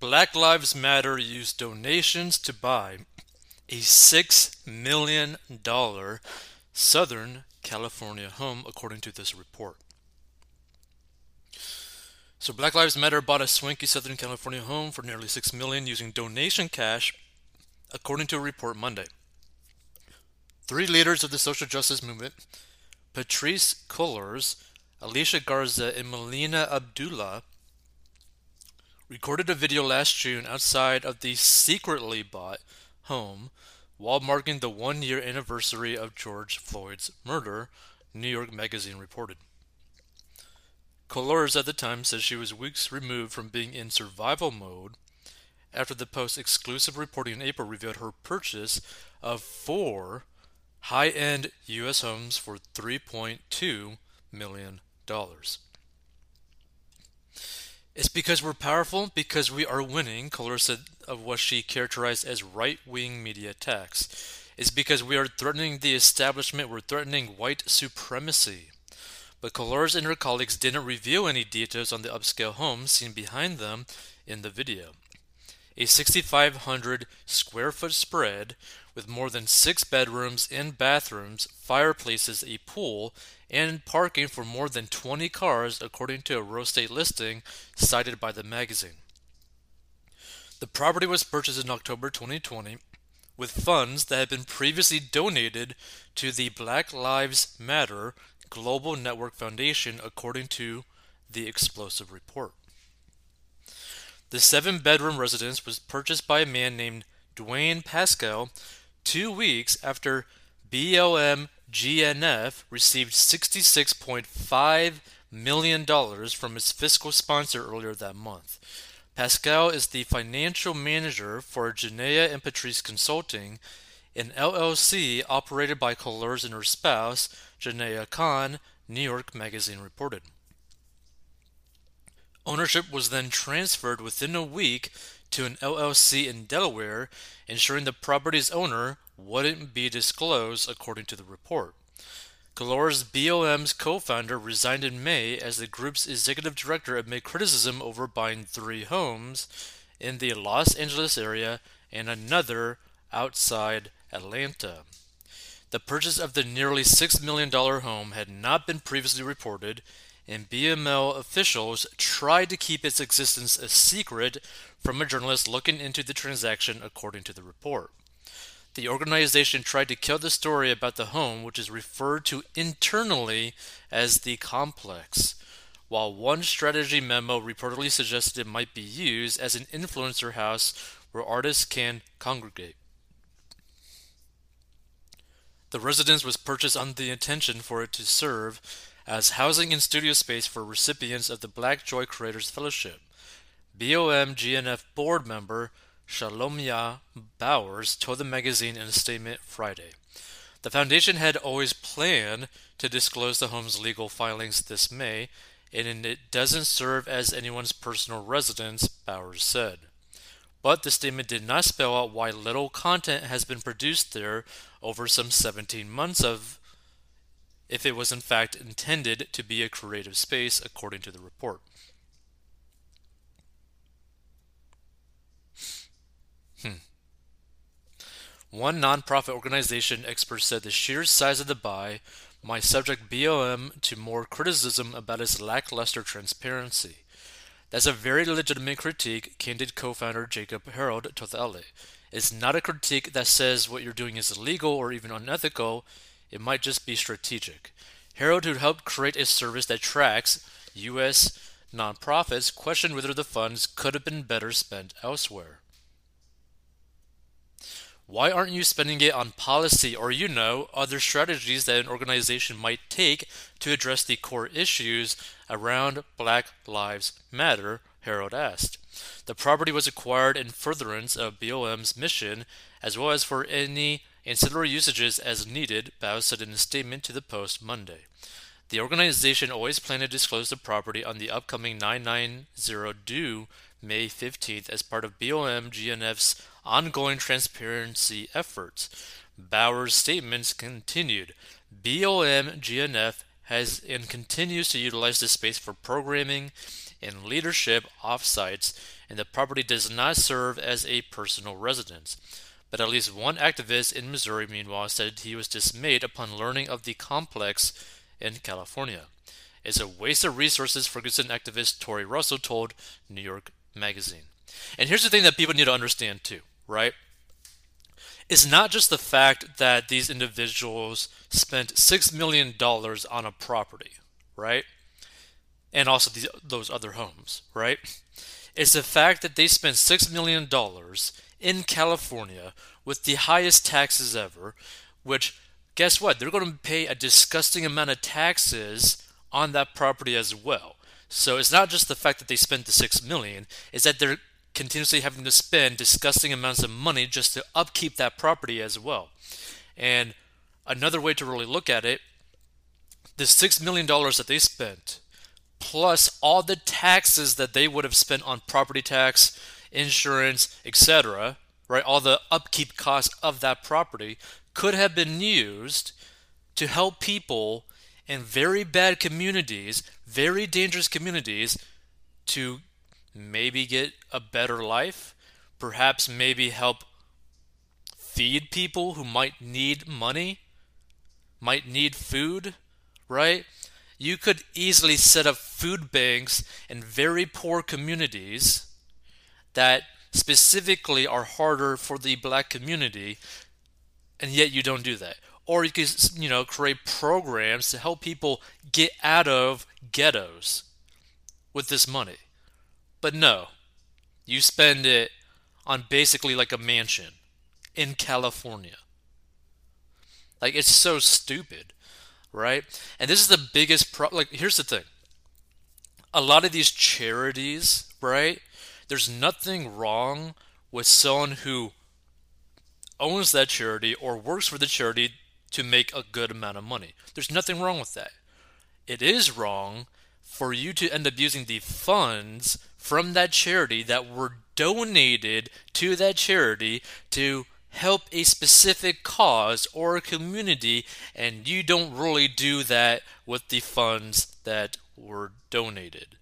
Black Lives Matter used donations to buy a $6 million Southern California home, according to this report. So Black Lives Matter bought a swanky Southern California home for nearly 6 million using donation cash, according to a report Monday. Three leaders of the social justice movement, Patrisse Cullors, Alicia Garza, and Melina Abdullah, recorded a video last June outside of the secretly bought home while marking the one year anniversary of George Floyd's murder, New York Magazine reported. Cullors at the time said she was weeks removed from being in survival mode after the Post's exclusive reporting in April revealed her purchase of four high end U.S. homes for $3.2 million. It's because we're powerful, because we are winning, Cullors said of what she characterized as right wing media attacks. It's because we are threatening the establishment, we're threatening white supremacy. But Cullors and her colleagues didn't reveal any details on the upscale home seen behind them in the video. A 6,500 square foot spread with more than six bedrooms and bathrooms, fireplaces, a pool, and parking for more than 20 cars, according to a real estate listing cited by the magazine. The property was purchased in October 2020 with funds that had been previously donated to the Black Lives Matter Global Network Foundation, according to the explosive report. The seven bedroom residence was purchased by a man named Dwayne Pascall two weeks after BLM GNF received $66.5 million from its fiscal sponsor earlier that month. Pascall is the financial manager for Janaya and Patrisse Consulting, an LLC operated by Cullors and her spouse, Janaya Khan, New York Magazine reported. Ownership was then transferred within a week to an LLC in Delaware, ensuring the property's owner wouldn't be disclosed, according to the report. Cullors BLM's co-founder resigned in May as the group's executive director amid criticism over buying three homes in the Los Angeles area and another outside Atlanta. The purchase of the nearly $6 million home had not been previously reported, and BML officials tried to keep its existence a secret from a journalist looking into the transaction, according to the report. The organization tried to kill the story about the home, which is referred to internally as the complex, while one strategy memo reportedly suggested it might be used as an influencer house where artists can congregate. The residence was purchased on the intention for it to serve as housing and studio space for recipients of the Black Joy Creators Fellowship. BLM GNF board member Shalomyah Bowers told the magazine in a statement Friday. The foundation had always planned to disclose the home's legal filings this May, and it doesn't serve as anyone's personal residence, Bowers said. But the statement did not spell out why little content has been produced there over some 17 months of if it was in fact intended to be a creative space, according to the report. Hmm. One nonprofit organization expert said the sheer size of the buy might subject BLM to more criticism about its lackluster transparency. That's a very legitimate critique, Candid co founder Jacob Harold told. It's not a critique that says what you're doing is illegal or even unethical, it might just be strategic. Harold, who helped create a service that tracks U.S. nonprofits, questioned whether the funds could have been better spent elsewhere. Why aren't you spending it on policy or, you know, other strategies that an organization might take to address the core issues around Black Lives Matter? Harold asked. The property was acquired in furtherance of BLM's mission, as well as for any ancillary usages as needed, Bao said in a statement to the Post Monday. The organization always planned to disclose the property on the upcoming 990 due May 15th as part of BLM GNF's ongoing transparency efforts. Bowers' statements continued. BLM GNF has and continues to utilize this space for programming and leadership offsites and the property does not serve as a personal residence. But at least one activist in Missouri, meanwhile, said he was dismayed upon learning of the complex in California. It's a waste of resources, Ferguson activist Tory Russell told New York Magazine. And here's the thing that people need to understand too, right? It's not just the fact that these individuals spent $6 million on a property, right? And also these, those other homes, right? It's the fact that they spent $6 million in California with the highest taxes ever, which, guess what? They're going to pay a disgusting amount of taxes on that property as well. So it's not just the fact that they spent the 6 million, it's that they're continuously having to spend disgusting amounts of money just to upkeep that property as well. And another way to really look at it, the six million dollars that they spent, plus all the taxes that they would have spent on property tax, insurance, etc., right? All the upkeep costs of that property could have been used to help people in very bad communities, very dangerous communities, to maybe get a better life, perhaps maybe help feed people who might need money, might need food, right? You could easily set up food banks in very poor communities that specifically are harder for the black community, and yet you don't do that or you could you know create programs to help people get out of ghettos with this money. But no, you spend it on basically like a mansion in California. Like it's so stupid, right? And this is the biggest problem. Like here's the thing. A lot of these charities, right? There's nothing wrong with someone who owns that charity or works for the charity to make a good amount of money. There's nothing wrong with that. It is wrong for you to end up using the funds from that charity that were donated to that charity to help a specific cause or a community, and you don't really do that with the funds that were donated,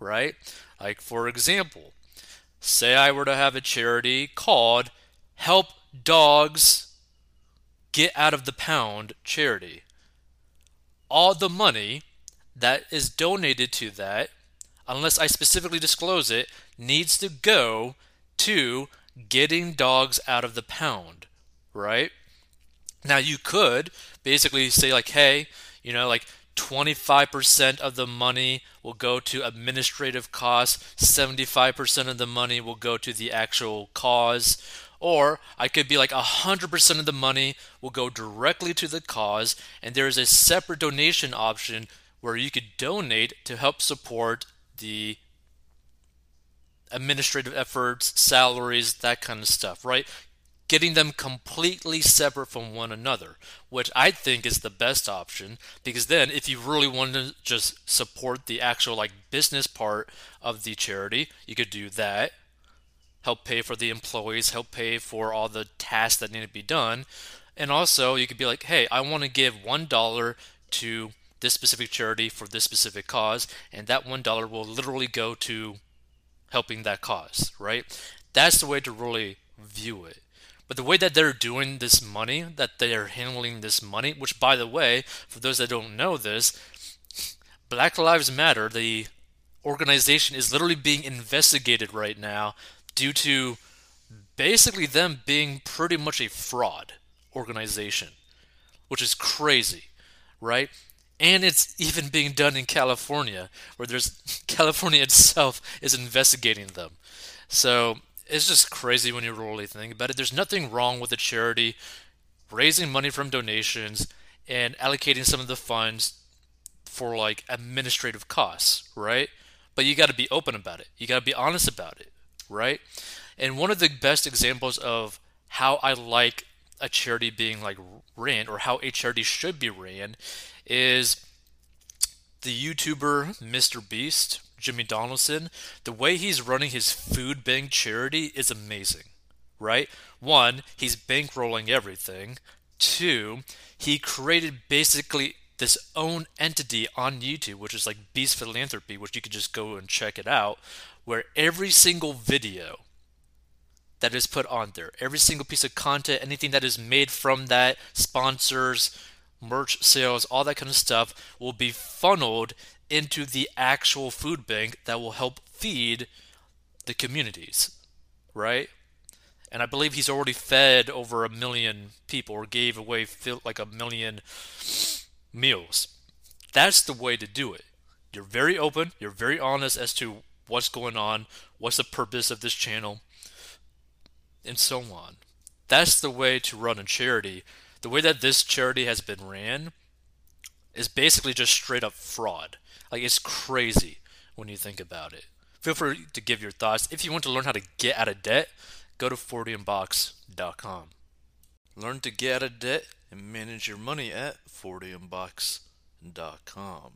right? Like, for example, say I were to have a charity called Help Dogs Get Out of the Pound charity. All the money that is donated to that, unless I specifically disclose it, needs to go to getting dogs out of the pound, right? Now, you could basically say, like, hey, you know, like 25% of the money will go to administrative costs, 75% of the money will go to the actual cause, or I could be like 100% of the money will go directly to the cause, and there is a separate donation option where you could donate to help support the administrative efforts, salaries, that kind of stuff, right? Getting them completely separate from one another, which I think is the best option because then if you really want to just support the actual like business part of the charity, you could do that help pay for the employees, help pay for all the tasks that need to be done. And also, you could be like, hey, I want to give $1 to this specific charity for this specific cause, and that $1 will literally go to helping that cause, right? That's the way to really view it. But the way that they're doing this money, that they are handling this money, which by the way, for those that don't know this, Black Lives Matter, the organization is literally being investigated right now due to basically them being pretty much a fraud organization, which is crazy, right? And it's even being done in California, where there's California itself is investigating them. So it's just crazy when you really think about it. There's nothing wrong with a charity raising money from donations and allocating some of the funds for like administrative costs, right? But you got to be open about it. You got to be honest about it right? And one of the best examples of how I like a charity being like ran or how a charity should be ran is the YouTuber Mr. Beast, Jimmy Donaldson. The way he's running his food bank charity is amazing, right? One, he's bankrolling everything. Two, he created basically this own entity on YouTube, which is like Beast Philanthropy, which you can just go and check it out, where every single video that is put on there, every single piece of content, anything that is made from that, sponsors, merch sales, all that kind of stuff will be funneled into the actual food bank that will help feed the communities, right? And I believe he's already fed over a million people or gave away like a million meals. That's the way to do it. You're very open, you're very honest as to what's going on, what's the purpose of this channel, and so on. That's the way to run a charity. The way that this charity has been ran is basically just straight up fraud. Like, it's crazy when you think about it. Feel free to give your thoughts. If you want to learn how to get out of debt, go to 40inbox.com. Learn to get out of debt and manage your money at 40inbox.com.